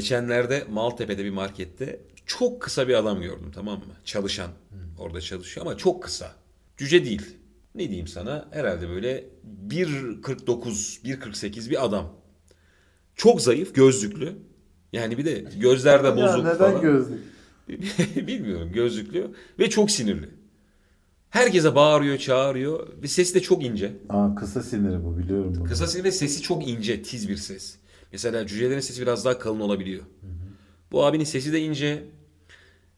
Geçenlerde Maltepe'de bir markette çok kısa bir adam gördüm tamam mı? Çalışan. Orada çalışıyor ama çok kısa. Cüce değil. Ne diyeyim sana? Herhalde böyle 1.49, 1.48 bir adam. Çok zayıf, gözlüklü. Yani bir de gözlerde Ya bozuk neden falan. gözlük? Bilmiyorum gözlüklü ve çok sinirli. Herkese bağırıyor, çağırıyor ve sesi de çok ince. Aa kısa siniri bu biliyorum bunu. Kısa sinir ve sesi çok ince, tiz bir ses. Mesela cücelerin sesi biraz daha kalın olabiliyor. Bu abinin sesi de ince.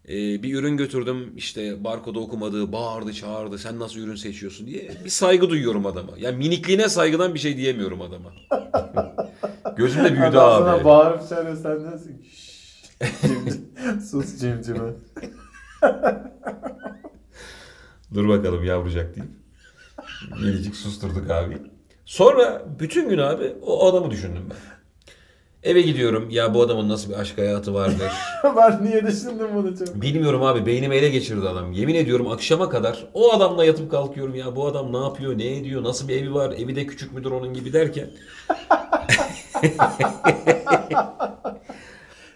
Ee, bir ürün götürdüm işte barkodu okumadı, bağırdı, çağırdı. Sen nasıl ürün seçiyorsun diye bir saygı duyuyorum adama. Yani minikliğine saygıdan bir şey diyemiyorum adama. Gözümde büyüdü Adam sana abi. bağırıp çağırıyor sen? Şşş, cimci- Sus cimcime. Dur bakalım yavrucak diyeyim. Minicik susturduk abi. Sonra bütün gün abi o adamı düşündüm ben. Eve gidiyorum. Ya bu adamın nasıl bir aşk hayatı vardır. ben niye düşündüm bunu çok? Bilmiyorum abi beynimi ele geçirdi adam. Yemin ediyorum akşama kadar o adamla yatıp kalkıyorum ya bu adam ne yapıyor, ne ediyor, nasıl bir evi var, evi de küçük müdür onun gibi derken.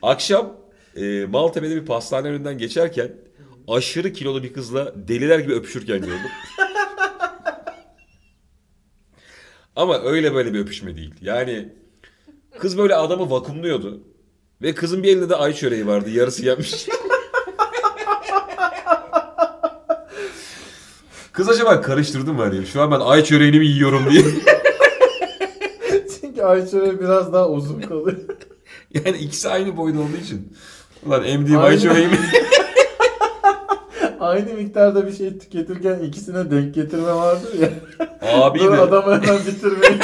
Akşam e, Maltepe'de bir pastane önünden geçerken aşırı kilolu bir kızla deliler gibi öpüşürken gördüm. Ama öyle böyle bir öpüşme değil. Yani kız böyle adamı vakumluyordu. Ve kızın bir elinde de ay çöreği vardı. Yarısı yenmiş. Kız acaba karıştırdı mı hani? Şu an ben ay çöreğini mi yiyorum diye. Çünkü Ayçöre biraz daha uzun kalıyor. yani ikisi aynı boyda olduğu için. Ulan emdiğim ay Aynı- çöreği mi? Aynı miktarda bir şey tüketirken ikisine denk getirme vardır ya. Abi Dur de. adamı hemen bitirmeyin.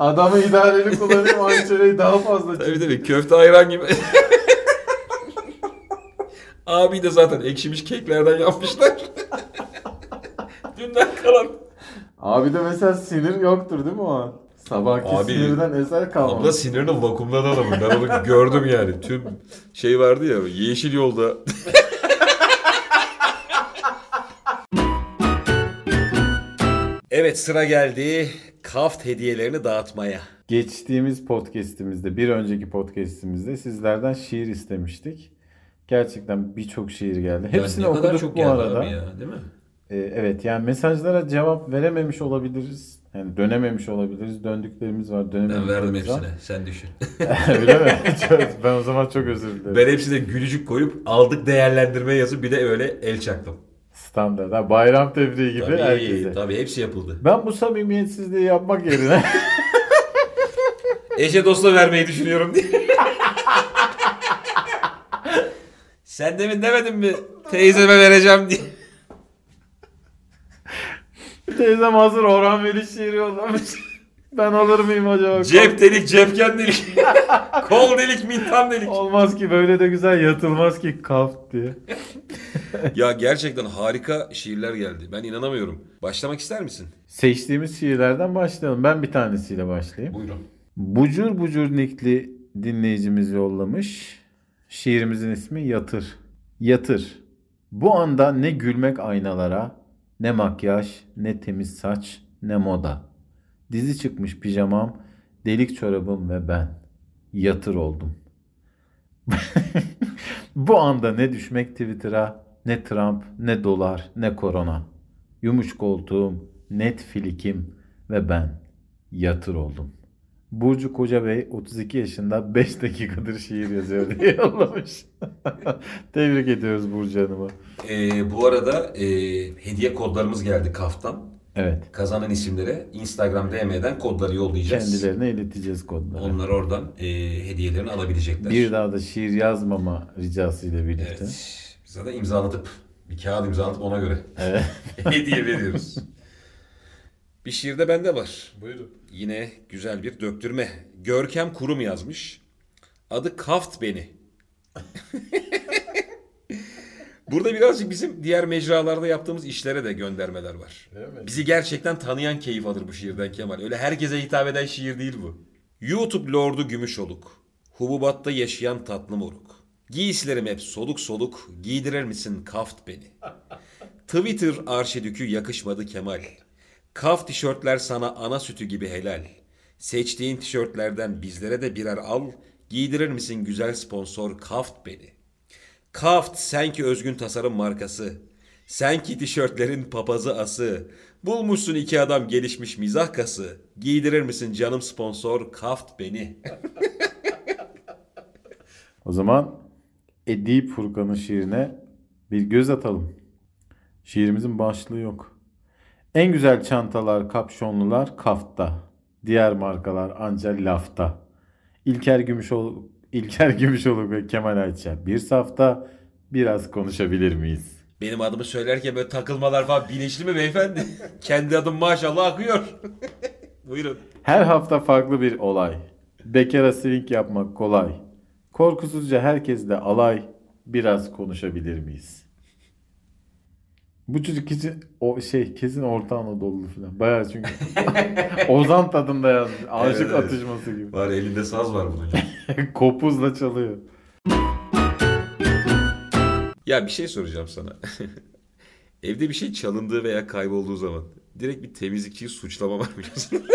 Adamı idareli kullanayım Ayçöre'yi daha fazla Tabii tabii köfte ayran gibi. Abi de zaten ekşimiş keklerden yapmışlar. Dünden kalan. Abi de mesela sinir yoktur değil mi o an? Sabahki Abi- sinirden eser kalmamış. Abla sinirini vakumladı adamın. Ben onu gördüm yani. Tüm şey vardı ya yeşil yolda. evet sıra geldi kaft hediyelerini dağıtmaya. Geçtiğimiz podcast'imizde, bir önceki podcast'imizde sizlerden şiir istemiştik. Gerçekten birçok şiir geldi. Hepsini ya ne kadar okuduk çok bu geldi arada. abi ya değil mi? Ee, evet yani mesajlara cevap verememiş olabiliriz. Yani dönememiş olabiliriz. Döndüklerimiz var, Ben verdim var. hepsine. Sen düşün. Öyle mi? Çok- ben o zaman çok özür dilerim. Ben hepsine gülücük koyup aldık değerlendirme yazıp bir de öyle el çaktım. Standart. Ha, bayram tebriği gibi Tabii, herkese. tabii hepsi yapıldı. Ben bu samimiyetsizliği yapmak yerine Eşe dosta vermeyi düşünüyorum diye. Sen demin demedin mi teyzeme vereceğim diye. teyzem hazır Orhan Veli şiiri yollamış. Ben alır mıyım acaba? Cep delik, cepken delik. Kol delik, mintan delik. Olmaz ki böyle de güzel yatılmaz ki kaft diye. Ya gerçekten harika şiirler geldi. Ben inanamıyorum. Başlamak ister misin? Seçtiğimiz şiirlerden başlayalım. Ben bir tanesiyle başlayayım. Buyurun. Bucur Bucur Nikli dinleyicimiz yollamış. Şiirimizin ismi Yatır. Yatır. Bu anda ne gülmek aynalara, ne makyaj, ne temiz saç, ne moda. Dizi çıkmış pijamam, delik çorabım ve ben. Yatır oldum. Bu anda ne düşmek Twitter'a, ne Trump, ne dolar, ne korona. Yumuş koltuğum, net filikim ve ben. Yatır oldum. Burcu Koca Bey 32 yaşında 5 dakikadır şiir yazıyor diye yollamış. Tebrik ediyoruz Burcu Hanım'ı. Ee, bu arada e, hediye kodlarımız geldi kaftan. Evet. Kazanan isimlere Instagram DM'den kodları yollayacağız. Kendilerine ileteceğiz kodları. Onlar oradan e, hediyelerini alabilecekler. Bir daha da şiir yazmama ricasıyla birlikte. Evet. Biz zaten imzalatıp bir kağıt imzalatıp ona göre Evet. hediye veriyoruz. bir şiir de bende var. Buyurun. Yine güzel bir döktürme. Görkem Kurum yazmış. Adı Kaft Beni. Burada birazcık bizim diğer mecralarda yaptığımız işlere de göndermeler var. Bizi gerçekten tanıyan keyif alır bu şiirden Kemal. Öyle herkese hitap eden şiir değil bu. YouTube Lordu Gümüşoluk. Hububatta yaşayan tatlı moruk. Giysilerim hep soluk soluk. Giydirir misin kaft beni? Twitter arşidükü yakışmadı Kemal. Kaf tişörtler sana ana sütü gibi helal. Seçtiğin tişörtlerden bizlere de birer al. Giydirir misin güzel sponsor Kaft beni? Kaft senki özgün tasarım markası. Senki tişörtlerin papazı ası. Bulmuşsun iki adam gelişmiş mizah kası. Giydirir misin canım sponsor Kaft beni? O zaman Edip Furkan'ın şiirine bir göz atalım. Şiirimizin başlığı yok. En güzel çantalar, kapşonlular kafta. Diğer markalar ancak lafta. İlker Gümüşoğlu, İlker Gümüşoğlu ve Kemal Ayça bir safta biraz konuşabilir miyiz? Benim adımı söylerken böyle takılmalar falan bilinçli mi beyefendi? Kendi adım maşallah akıyor. Buyurun. Her hafta farklı bir olay. Bekara swing yapmak kolay. Korkusuzca herkesle alay. Biraz konuşabilir miyiz? Bu çocuk kesin o şey kesin Orta Anadolu falan. Bayağı çünkü Ozan tadında yazmış. Aşık Evet, evet. atışması gibi. Var elinde saz var bunun. Kopuzla çalıyor. ya bir şey soracağım sana. Evde bir şey çalındığı veya kaybolduğu zaman direkt bir temizlikçiyi suçlama var biliyorsun.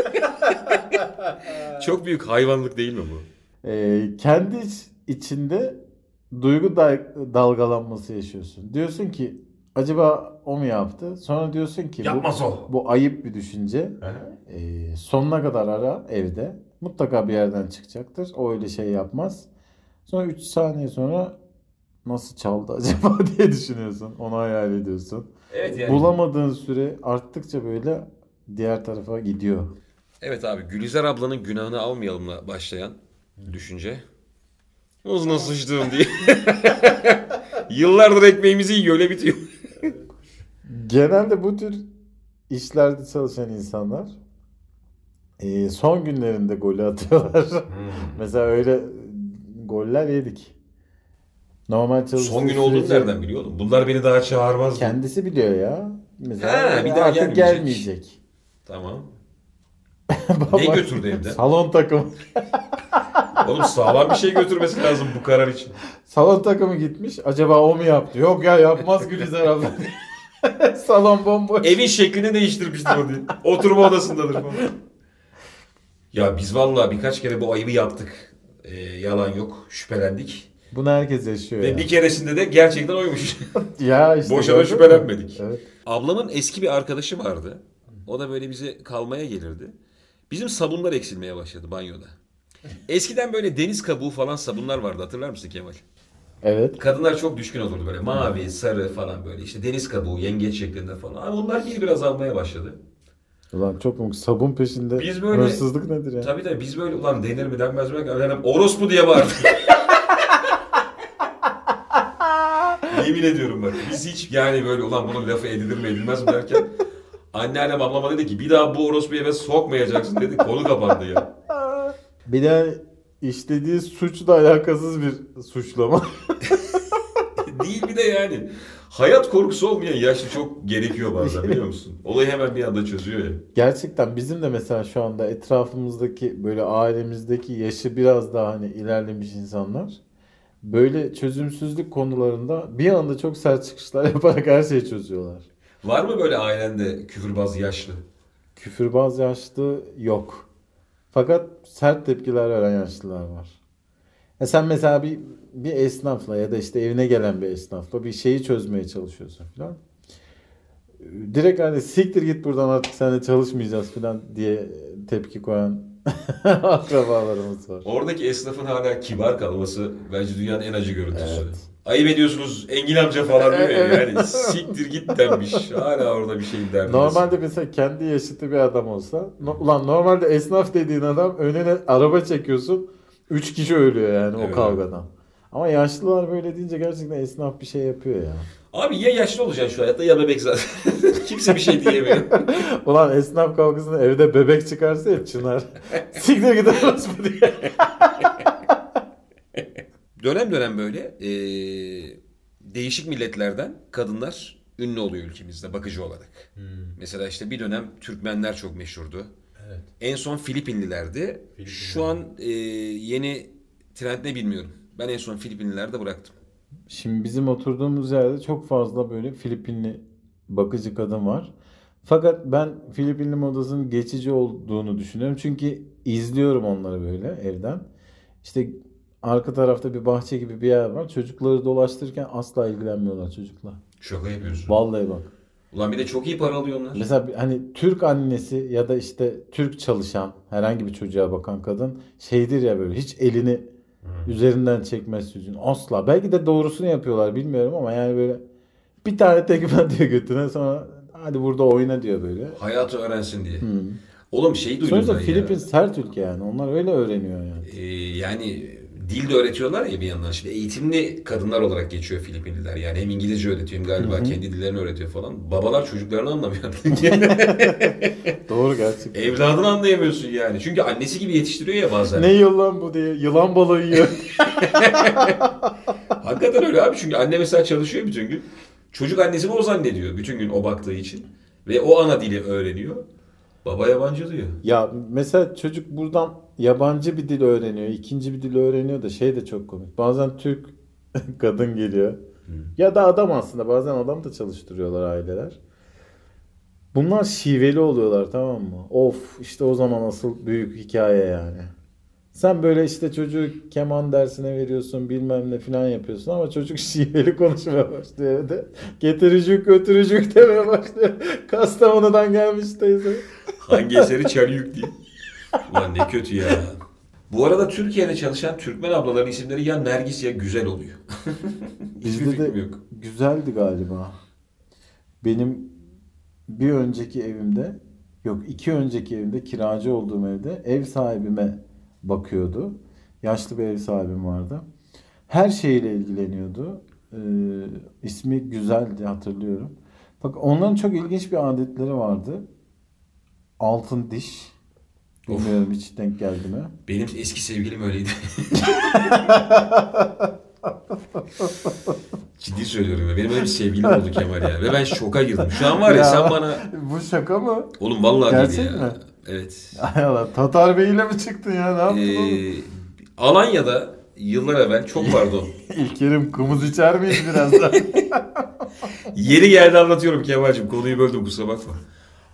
Çok büyük hayvanlık değil mi bu? Ee, kendi iç- içinde duygu da- dalgalanması yaşıyorsun. Diyorsun ki acaba o mu yaptı? Sonra diyorsun ki bu, Yapmaz o. bu ayıp bir düşünce. Ee, sonuna kadar ara evde. Mutlaka bir yerden çıkacaktır. O öyle şey yapmaz. Sonra 3 saniye sonra nasıl çaldı acaba diye düşünüyorsun. Onu hayal ediyorsun. Evet yani. Bulamadığın süre arttıkça böyle diğer tarafa gidiyor. Evet abi Gülizar ablanın günahını almayalımla başlayan düşünce. Uzun sıçtığım diye. Yıllardır ekmeğimizi yiyor öyle bitiyor. Genelde bu tür işlerde çalışan insanlar e, son günlerinde golü atıyorlar. Mesela öyle goller yedik. Normal çalıştığı Son gün olduğunu sürece nereden biliyor oğlum? Bunlar beni daha çağırmaz. Kendisi biliyor ya. Mesela Ha, bir daha artık gelmeyecek. gelmeyecek. Tamam. Baba, Ne götürdü evden? Salon takımı. Oğlum sağlam bir şey götürmesi lazım bu karar için. Salon takımı gitmiş. Acaba o mu yaptı? Yok ya yapmaz Gülizar abla. Salon bomboş. Evin şeklini değiştirmiştir o diye. Oturma odasındadır falan. Ya biz vallahi birkaç kere bu ayıbı yaptık. Ee, yalan yok. Şüphelendik. Bunu herkes yaşıyor Ve ya. bir keresinde de gerçekten oymuş. Ya işte Boşuna şüphelenmedik. Evet. Ablamın eski bir arkadaşı vardı. O da böyle bize kalmaya gelirdi. Bizim sabunlar eksilmeye başladı banyoda. Eskiden böyle deniz kabuğu falan sabunlar vardı hatırlar mısın Kemal? Evet. Kadınlar çok düşkün olurdu böyle mavi, sarı falan böyle işte deniz kabuğu, yengeç şeklinde falan. Ama onlar bir biraz almaya başladı. Ulan çok mu sabun peşinde Biz böyle- hırsızlık nedir ya? Tabii de biz böyle ulan denir mi denmez mi? Efendim orospu diye bağırdık. Yemin ediyorum bak. Biz hiç yani böyle ulan bunun lafı edilir mi edilmez mi derken anneannem ablama dedi ki bir daha bu orospu eve sokmayacaksın dedi. Konu kapandı ya. Bir de işlediği suçla alakasız bir suçlama. Değil bir de yani. Hayat korkusu olmayan yaşlı çok gerekiyor bazen biliyor musun? Olayı hemen bir anda çözüyor ya. Gerçekten bizim de mesela şu anda etrafımızdaki böyle ailemizdeki yaşı biraz daha hani ilerlemiş insanlar böyle çözümsüzlük konularında bir anda çok sert çıkışlar yaparak her şeyi çözüyorlar. Var mı böyle ailende küfürbaz yaşlı? Küfürbaz yaşlı yok. Fakat sert tepkiler veren yaşlılar var. Ya sen mesela bir bir esnafla ya da işte evine gelen bir esnafla bir şeyi çözmeye çalışıyorsun falan. Direkt hani siktir git buradan artık seninle çalışmayacağız falan diye tepki koyan akrabalarımız var. Oradaki esnafın hala kibar kalması bence dünyanın en acı görüntüsü. Evet. Ayıp ediyorsunuz Engin amca falan diyor ya yani siktir git denmiş. Hala orada bir şeyin derdindesin. Normalde mesela kendi yaşıtı bir adam olsa no- ulan normalde esnaf dediğin adam önüne araba çekiyorsun 3 kişi ölüyor yani Evet. o kavgadan. Ama yaşlılar böyle deyince gerçekten esnaf bir şey yapıyor ya. Abi ya yaşlı olacaksın şu hayatta ya bebek zaten. Kimse bir şey diyemiyor. Ulan esnaf kavgasında evde bebek çıkarsa hep çınar. Siktir gider bu diye. dönem dönem böyle eee, değişik milletlerden kadınlar ünlü oluyor ülkemizde bakıcı olarak. Mesela işte bir dönem Türkmenler çok meşhurdu. En son Filipinlilerdi. Şu an eee, yeni trend ne bilmiyorum. Ben en son Filipinlilerde bıraktım. Şimdi bizim oturduğumuz yerde çok fazla böyle Filipinli bakıcı kadın var. Fakat ben Filipinli modasının geçici olduğunu düşünüyorum. Çünkü izliyorum onları böyle evden. İşte arka tarafta bir bahçe gibi bir yer var. Çocukları dolaştırırken asla ilgilenmiyorlar çocuklar. Şaka yapıyorsun. Vallahi bak. Ulan bir de çok iyi para alıyor onlar. Mesela hani Türk annesi ya da işte Türk çalışan herhangi bir çocuğa bakan kadın şeydir ya böyle hiç elini üzerinden çekmez çocuğun. Asla. Belki de doğrusunu yapıyorlar bilmiyorum ama yani böyle bir tane tekme diyor götüne sonra hadi burada oyna diyor böyle. Hayatı öğrensin diye. Hı. Oğlum şey duydum Sonuçta ben ya. Filipin sert ülke yani. Onlar öyle öğreniyor yani. Ee, yani dil de öğretiyorlar ya bir yandan. Şimdi eğitimli kadınlar olarak geçiyor Filipinliler. Yani hem İngilizce öğretiyor hem galiba kendi dillerini öğretiyor falan. Babalar çocuklarını anlamıyor. Doğru gerçekten. Evladını anlayamıyorsun yani. Çünkü annesi gibi yetiştiriyor ya bazen. Ne yılan bu diye. Yılan balığı yiyor. Hakikaten öyle abi. Çünkü anne mesela çalışıyor bütün gün. Çocuk annesini o zannediyor bütün gün o baktığı için. Ve o ana dili öğreniyor. Baba yabancı diyor. Ya mesela çocuk buradan yabancı bir dil öğreniyor, ikinci bir dil öğreniyor da şey de çok komik. Bazen Türk kadın geliyor. Ya da adam aslında bazen adam da çalıştırıyorlar aileler. Bunlar şiveli oluyorlar tamam mı? Of işte o zaman asıl büyük hikaye yani. Sen böyle işte çocuğu keman dersine veriyorsun bilmem ne falan yapıyorsun ama çocuk şiveli konuşmaya başlıyor evde. Getiricik götürücük demeye başlıyor. Kastamonu'dan gelmiş teyze. Hangi eseri Çeliyük diye. Ulan ne kötü ya. Bu arada Türkiye'de çalışan Türkmen ablaların isimleri ya Nergis ya Güzel oluyor. Bizde de yok. güzeldi galiba. Benim bir önceki evimde yok iki önceki evimde kiracı olduğum evde ev sahibime bakıyordu. Yaşlı bir ev sahibim vardı. Her şeyle ilgileniyordu. Ee, ismi güzeldi hatırlıyorum. Bak onların çok ilginç bir adetleri vardı. Altın diş. Bilmiyorum hiç denk geldi mi? Benim eski sevgilim öyleydi. Ciddi söylüyorum ya. Benim öyle bir sevgilim oldu Kemal ya. Ve ben şoka girdim. Şu an var ya, Ya. sen bana... Bu şaka mı? Oğlum vallahi Gerçek değil ya. mi? Evet. Ay Allah Tatar Bey'le mi çıktın ya? Ne yaptın oğlum? Ee, Alanya'da yıllar evvel çok pardon. İlkerim kımız içer miyiz birazdan? Yeri geldi anlatıyorum Kemal'cim. Konuyu böldüm kusura bakma.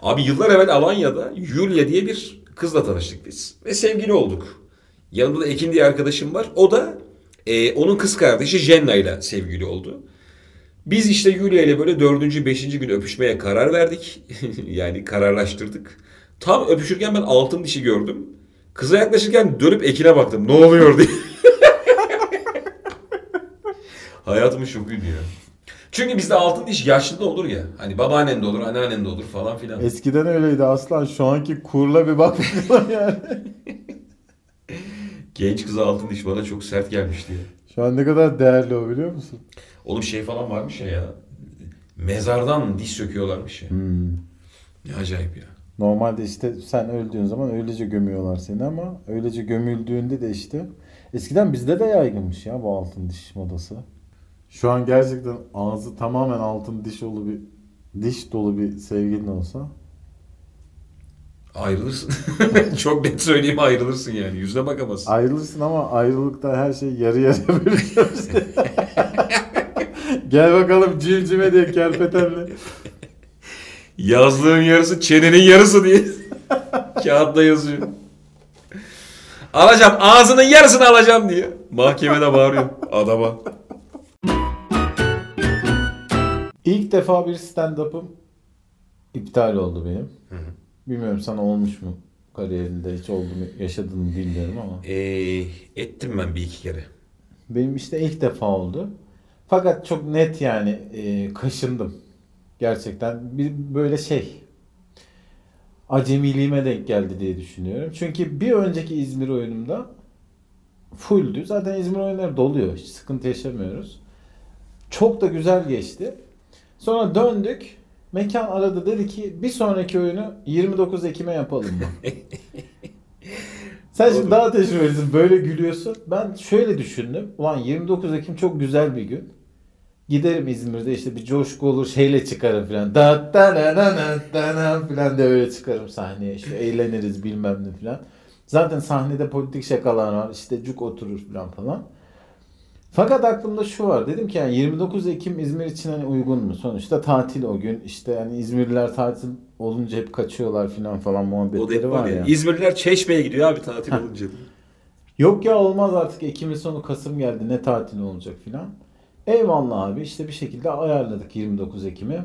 Abi yıllar evvel Alanya'da Yulia diye bir kızla tanıştık biz. Ve sevgili olduk. Yanımda da Ekin diye arkadaşım var. O da e, onun kız kardeşi Jenna ile sevgili oldu. Biz işte Yulia ile böyle dördüncü, beşinci gün öpüşmeye karar verdik. yani kararlaştırdık. Tam öpüşürken ben altın dişi gördüm. Kıza yaklaşırken dönüp Ekin'e baktım. Ne oluyor diye. Hayatımın şokuydu ya. Çünkü bizde altın diş yaşlı olur ya. Hani babaannen de olur, anneannen de olur falan filan. Eskiden öyleydi aslan. Şu anki kurla bir bak bakalım yani. Genç kıza altın diş bana çok sert gelmişti ya. Şu an ne kadar değerli o biliyor musun? Oğlum şey falan varmış ya ya. Mezardan diş söküyorlarmış ya. Ne acayip ya. Normalde işte sen öldüğün zaman öylece gömüyorlar seni ama öylece gömüldüğünde de işte eskiden bizde de yaygınmış ya bu altın diş modası. Şu an gerçekten ağzı tamamen altın diş dolu bir diş dolu bir sevgilin olsa Ayrılırsın. çok net söyleyeyim ayrılırsın yani. Yüzüne bakamazsın. ayrılırsın ama ayrılıkta her şey yarı yarıya bölüşüyoruz. Gel bakalım cimcime diye kerpetenle. Yazlığın yarısı çenenin yarısı diye. Kağıtta yazıyor. Alacağım ağzının yarısını alacağım diye. Mahkemede bağırıyor adama. İlk defa bir stand-up'ım iptal oldu benim. Bilmiyorum sana olmuş mu kariyerinde hiç oldu mu yaşadın mı bilmiyorum ama. Ee, ettim ben bir iki kere. Benim işte ilk defa oldu. Fakat çok net yani e, kaşındım. Gerçekten bir böyle şey acemiliğime denk geldi diye düşünüyorum. Çünkü bir önceki İzmir oyunumda fulldü. Zaten İzmir oyunları doluyor. Hiç sıkıntı yaşamıyoruz. Çok da güzel geçti. Sonra döndük. Mekan aradı dedi ki bir sonraki oyunu 29 Ekim'e yapalım mı? Sen şimdi Doğru. daha tecrübelisin. Böyle gülüyorsun. Ben şöyle düşündüm. Ulan 29 Ekim çok güzel bir gün. Giderim İzmir'de işte bir coşku olur şeyle çıkarım filan. Da da da da da da da filan de öyle çıkarım sahneye. İşte eğleniriz bilmem ne filan. Zaten sahnede politik şakalar var. İşte cuk oturur filan falan. Fakat aklımda şu var. Dedim ki yani 29 Ekim İzmir için hani uygun mu? Sonuçta tatil o gün. İşte yani İzmirliler tatil olunca hep kaçıyorlar falan falan muhabbetleri var var ya. ya. İzmirliler Çeşme'ye gidiyor abi tatil olunca. Yok ya olmaz artık Ekim'in sonu Kasım geldi ne tatil olacak filan. Eyvallah abi işte bir şekilde ayarladık 29 Ekim'i.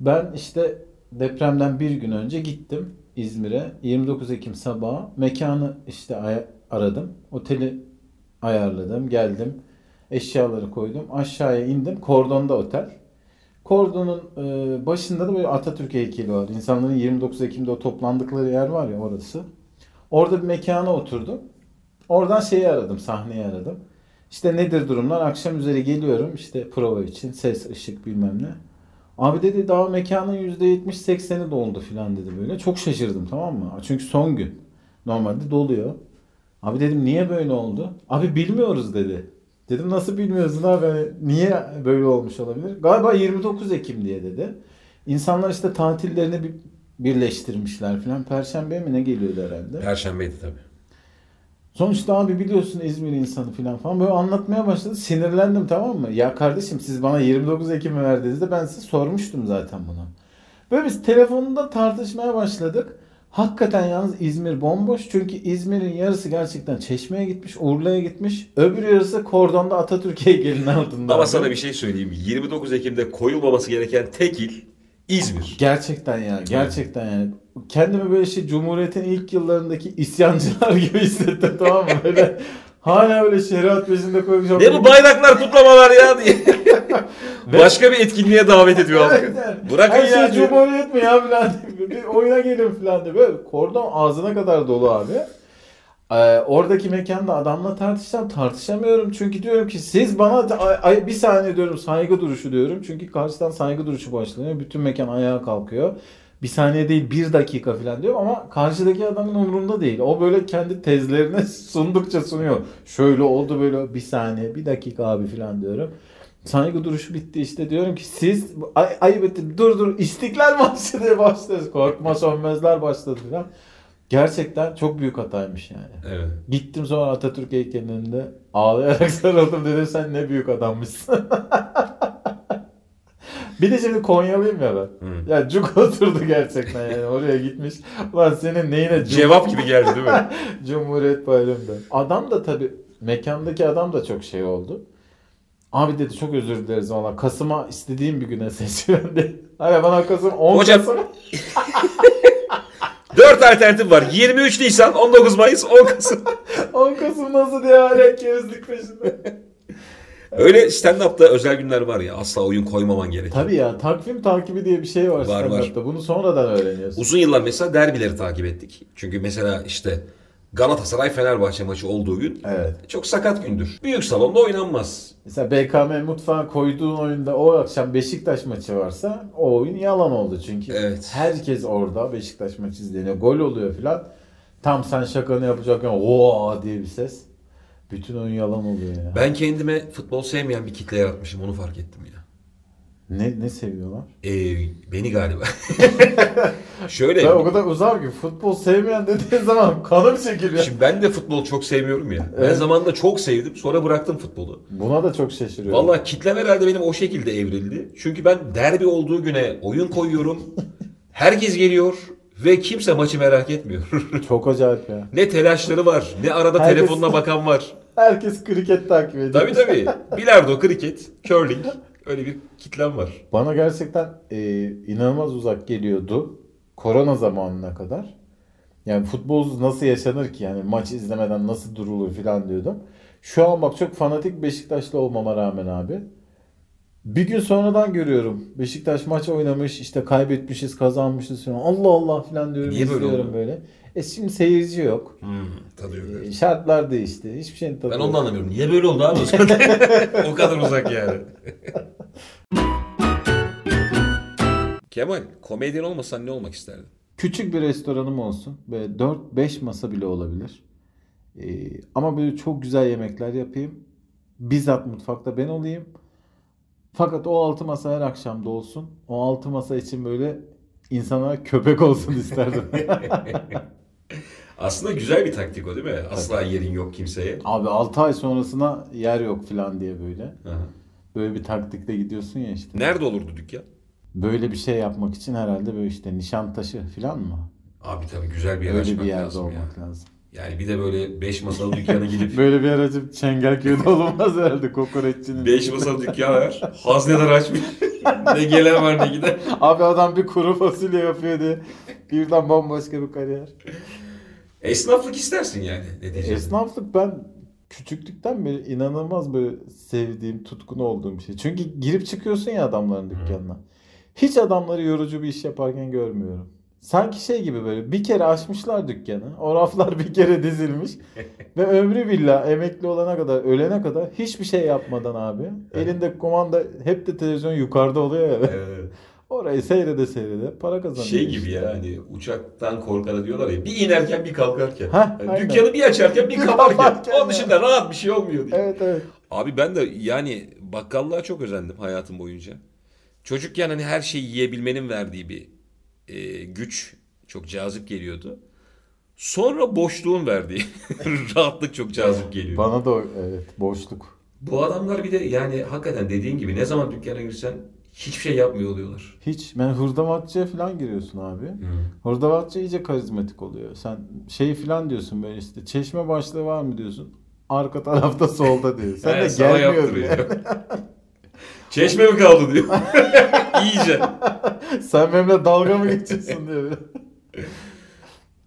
Ben işte depremden bir gün önce gittim İzmir'e. 29 Ekim sabahı mekanı işte aradım. Oteli ayarladım geldim. Eşyaları koydum. Aşağıya indim. Kordonda otel. Kordonun e, başında da böyle Atatürk heykeli var. İnsanların 29 Ekim'de o toplandıkları yer var ya orası. Orada bir mekana oturdum. Oradan şeyi aradım, sahneyi aradım. İşte nedir durumlar? Akşam üzeri geliyorum işte prova için. Ses, ışık bilmem ne. Abi dedi daha mekanın %70-80'i doldu filan dedi böyle. Çok şaşırdım tamam mı? Çünkü son gün. Normalde doluyor. Abi dedim niye böyle oldu? Abi bilmiyoruz dedi. Dedim nasıl bilmiyorsun abi? Hani niye böyle olmuş olabilir? Galiba 29 Ekim diye dedi. İnsanlar işte tatillerini bir birleştirmişler filan. Perşembe mi ne geliyordu herhalde? Perşembeydi tabii. Sonuçta abi biliyorsun İzmir insanı falan falan böyle anlatmaya başladı. Sinirlendim tamam mı? Ya kardeşim siz bana 29 Ekim'i verdiğinizde ben size sormuştum zaten bunu. Böyle biz telefonda tartışmaya başladık. Hakikaten yalnız İzmir bomboş. Çünkü İzmir'in yarısı gerçekten Çeşme'ye gitmiş, Urla'ya gitmiş. Öbür yarısı kordonda Atatürk heykelinin altında. Ama abi. sana bir şey söyleyeyim. 29 Ekim'de koyulmaması gereken tek il İzmir. Gerçekten ya, gerçekten yani. Kendimi böyle şey Cumhuriyet'in ilk yıllarındaki isyancılar gibi hissettim tamam mı? Böyle hala öyle şeriat peşinde koymuş. Ne bu bayraklar kutlamalar ya diye. Başka bir etkinliğe davet ediyor halkı. Bırakın Her ya. şey diyor. Cumhuriyet mi ya filan diye. Bir oyuna gelin filan diye. Böyle kordon ağzına kadar dolu abi. Ee, oradaki mekanda adamla tartışsam tartışamıyorum. Çünkü diyorum ki siz bana bir saniye diyorum saygı duruşu diyorum. Çünkü karşıdan saygı duruşu başlanıyor. Bütün mekan ayağa kalkıyor. Bir saniye değil bir dakika falan diyor ama karşıdaki adamın umurunda değil. O böyle kendi tezlerini sundukça sunuyor. Şöyle oldu böyle bir saniye bir dakika abi falan diyorum. Saygı duruşu bitti işte diyorum ki siz ay, ayıp ettim dur dur İstiklal Marşı diye başlıyoruz. Korkma sönmezler başladı falan. Gerçekten çok büyük hataymış yani. Evet. Gittim sonra Atatürk heykelinin önünde ağlayarak sarıldım dedim sen ne büyük adammışsın. Bir de şimdi Konyalıyım ya ben. Hı. Ya cuk oturdu gerçekten yani oraya gitmiş. Ulan senin neyine cuk? Cevap gibi geldi değil mi? Cumhuriyet Bayramı'nda. Adam da tabi mekandaki adam da çok şey oldu. Abi dedi çok özür dileriz valla. Kasım'a istediğim bir güne seçiyorum dedi. Hayır bana Kasım 10 Hocam- Kasım. Dört alternatif var. 23 Nisan, 19 Mayıs, 10 Kasım. 10 Kasım nasıl diye hala kerizlik peşinde. Öyle stand-up'ta özel günler var ya asla oyun koymaman gerekiyor. Tabii ya takvim takibi diye bir şey var, Var, var. stand-up'ta. Bunu sonradan öğreniyorsun. Uzun yıllar mesela derbileri takip ettik. Çünkü mesela işte Galatasaray Fenerbahçe maçı olduğu gün Evet. çok sakat gündür. Büyük salonda oynanmaz. Mesela BKM mutfağa koyduğun oyunda o akşam Beşiktaş maçı varsa o oyun yalan oldu çünkü. Evet. Herkes orada Beşiktaş maçı izleniyor. Gol oluyor filan. Tam sen şakanı yapacakken ooo diye bir ses. Bütün oyun yalan oluyor ya. Ben kendime futbol sevmeyen bir kitle yaratmışım onu fark ettim ya. Ne ne seviyorlar? Ee, beni galiba. Şöyle. Ben o kadar uzak ki futbol sevmeyen dediğin zaman kanım çekiliyor. Şimdi ben de futbol çok sevmiyorum ya. Ben Evet. zamanında çok sevdim. Sonra bıraktım futbolu. Buna da çok şaşırıyorum. Vallahi kitlem herhalde benim o şekilde evrildi. Çünkü ben derbi olduğu güne oyun koyuyorum. Herkes geliyor ve kimse maçı merak etmiyor. Çok acayip ya. ne telaşları var, ne arada Herkes- telefonla bakan var. Herkes kriket takip ediyor. Tabii tabii. Bilardo, kriket, curling öyle bir kitlem var. Bana gerçekten e, inanılmaz uzak geliyordu. Korona zamanına kadar. Yani futbolsuz nasıl yaşanır ki? Yani maç izlemeden nasıl durulur falan diyordum. Şu an bak çok fanatik Beşiktaşlı olmama rağmen abi. Bir gün sonradan görüyorum. Beşiktaş maç oynamış, işte kaybetmişiz, kazanmışız falan. Allah Allah falan diyorum, Niye böyle izliyorum oldu? böyle. E şimdi seyirci yok. Hmm, tadı E, şartlar değişti. Hiçbir şeyin tadı Ben onu da anlamıyorum. Niye böyle oldu abi? o kadar uzak yani. Kemal, komedyen olmasan ne olmak isterdin? Küçük bir restoranım olsun. Böyle 4-5 masa bile olabilir. Ee, ama böyle çok güzel yemekler yapayım. Bizzat mutfakta ben olayım. Fakat o altı masa her akşam da olsun. O altı masa için böyle insanlara köpek olsun isterdim. Aslında güzel bir taktik o değil mi? Asla yerin yok kimseye. Abi 6 ay sonrasına yer yok falan diye böyle. Aha. Böyle bir taktikle gidiyorsun ya işte. Nerede olurdu dükkan? Böyle bir şey yapmak için herhalde böyle işte Nişantaşı falan mı? Abi tabii güzel bir yer Öyle açmak bir yerde lazım ya. olmak lazım. Yani bir de böyle 5 masalı dükkana gidip Böyle bir yer açıp Çengelköy'de olmaz herhalde kokoreççinin. 5 masalı dükkan var. Haznedar açmış. ne gelen var ne giden. Abi adam bir kuru fasulye yapıyor diye. Birden bambaşka bir kariyer. Esnaflık istersin yani. Ne diyeceğim? Esnaflık ben küçüklükten beri inanılmaz böyle sevdiğim, tutkun olduğum bir şey. Çünkü girip çıkıyorsun ya adamların dükkanına. Hiç adamları yorucu bir iş yaparken görmüyorum. Sanki şey gibi böyle bir kere açmışlar dükkanı. O raflar bir kere dizilmiş. ve ömrü billah emekli olana kadar, ölene kadar hiçbir şey yapmadan abi. Elinde kumanda hep de televizyon yukarıda oluyor ya. Evet. Orayı seyrede seyrede para kazanıyor. Şey gibi işte. ya hani uçaktan korkana diyorlar ya bir inerken bir kalkarken. Heh, Yani aynen. dükkanı bir açarken bir kaparken. Onun dışında rahat bir şey olmuyor diye. Evet evet. Abi ben de yani bakkallığa çok özendim hayatım boyunca. Çocukken hani her şeyi yiyebilmenin verdiği bir e, güç çok cazip geliyordu. Sonra boşluğun verdiği rahatlık çok cazip geliyor. Bana da evet boşluk. Bu adamlar bir de yani hakikaten dediğin gibi ne zaman dükkana girsen hiçbir şey yapmıyor oluyorlar. Hiç. Ben hurdavatçıya falan giriyorsun abi. Hurdavatçı iyice karizmatik oluyor. Sen şey falan diyorsun böyle işte çeşme başlığı var mı diyorsun. Arka tarafta solda diyor. Sen He, de gelmiyor. Çeşme mi kaldı diyor. İyice. Sen benimle dalga mı geçiyorsun diyor.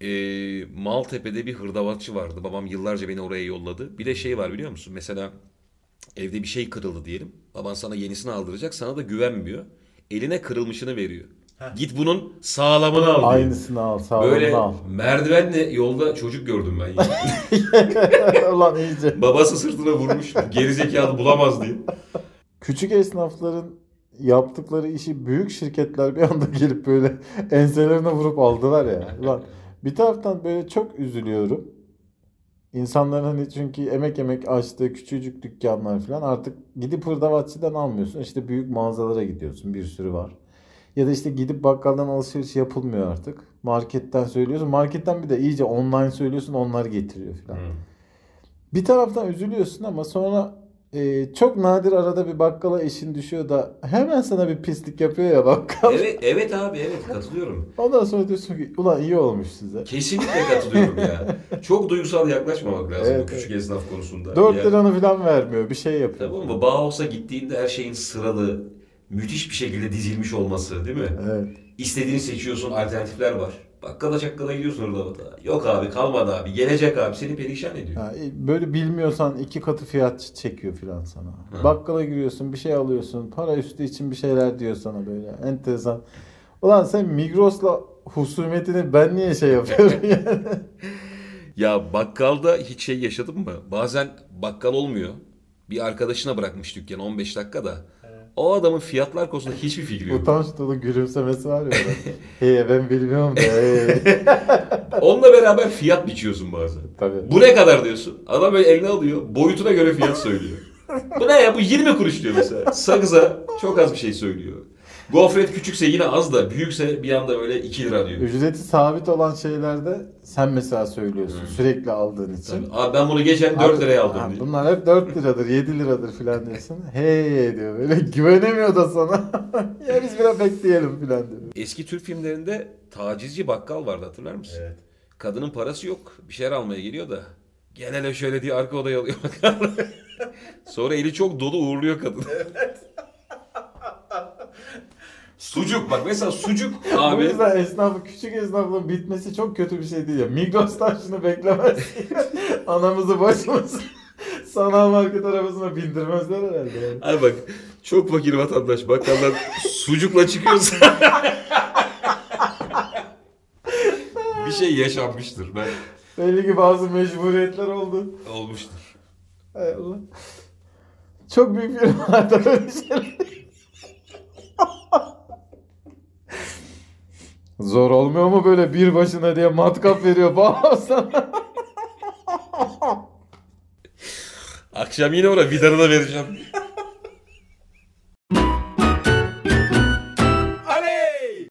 e, Maltepe'de bir hırdavatçı vardı. Babam yıllarca beni oraya yolladı. Bir de şey var biliyor musun? Mesela evde bir şey kırıldı diyelim. Baban sana yenisini aldıracak. Sana da güvenmiyor. Eline kırılmışını veriyor. Git bunun sağlamını al diyor. Aynısını al sağlamını Böyle al. merdivenle yolda çocuk gördüm ben. Yani. Ulan iyice. Babası sırtına vurmuş. Gerizekalı bulamaz diye. Küçük esnafların yaptıkları işi büyük şirketler bir anda gelip böyle enselerine vurup aldılar ya. Ulan bir taraftan böyle çok üzülüyorum. İnsanların hani çünkü emek emek açtığı küçücük dükkanlar falan artık gidip hırdavatçıdan almıyorsun. İşte büyük mağazalara gidiyorsun. Bir sürü var. Ya da işte gidip bakkaldan alışveriş yapılmıyor artık. Marketten söylüyorsun. Marketten bir de iyice online söylüyorsun. Onlar getiriyor falan. Bir taraftan üzülüyorsun ama sonra e, çok nadir arada bir bakkala işin düşüyor da hemen sana bir pislik yapıyor ya bakkal. Evet, evet abi evet katılıyorum. Ondan sonra diyorsun ki ulan iyi olmuş size. Kesinlikle katılıyorum ya. Çok duygusal yaklaşmamak lazım Evet, bu küçük esnaf konusunda. 4 Yani- liranı falan vermiyor bir şey yapıyor. Tamam mı? Bauhaus'a gittiğinde her şeyin sıralı, müthiş bir şekilde dizilmiş olması değil mi? Evet. İstediğini seçiyorsun, alternatifler var. Bakkala çakkala gidiyorsun orada orada. Yok abi kalmadı abi. Gelecek abi seni perişan ediyor. Ha, e, böyle bilmiyorsan iki katı fiyat çekiyor filan sana. Hı. Bakkala giriyorsun bir şey alıyorsun. Para üstü için bir şeyler diyor sana böyle. Enteresan. Ulan sen Migros'la husumetini ben niye şey yapıyorum yani? Ya bakkalda hiç şey yaşadın mı? Bazen bakkal olmuyor. Bir arkadaşına bırakmış dükkanı 15 dakikada. O adamın fiyatlar konusunda hiçbir fikri yok. Utanç dolu gülümsemesi var ya. hey ben bilmiyorum da. Hey. Onunla beraber fiyat biçiyorsun bazen. Tabii. Bu ne kadar diyorsun? Adam böyle eline alıyor. Boyutuna göre fiyat söylüyor. Bu ne ya? Bu 20 kuruş diyor mesela. Sakıza çok az bir şey söylüyor. Gofret küçükse yine az da büyükse bir anda böyle 2 lira diyor. Ücreti sabit olan şeylerde sen mesela söylüyorsun sürekli aldığın için. Abi ben bunu geçen 4 liraya aldım Ha, diye. Bunlar hep 4 liradır, 7 liradır filan diyorsun. Hey diyor böyle güvenemiyor da sana. ya biz biraz bekleyelim filan diyor. Eski Türk filmlerinde tacizci bakkal vardı hatırlar mısın? Evet. Kadının parası yok. Bir şeyler almaya geliyor da. Gel hele şöyle diye arka odaya alıyor bakkal. Sonra eli çok dolu uğurluyor kadın. Sucuk bak mesela sucuk O abi. yüzden esnaf, küçük esnaflığın bitmesi çok kötü bir şey değil ya. Migros'tan şunu beklemezsin. Anamızı başımızı sanal market arabasına bindirmezler herhalde. Yani. Abi bak çok fakir vatandaş bakkaldan sucukla çıkıyorsa bir şey yaşanmıştır ben Belli ki bazı mecburiyetler oldu. olmuştur. Hay Allah. Çok büyük firmalarda böyle şeyler. Zor olmuyor mu böyle bir başına diye matkap veriyor sana. Akşam yine oraya vidanı da vereceğim.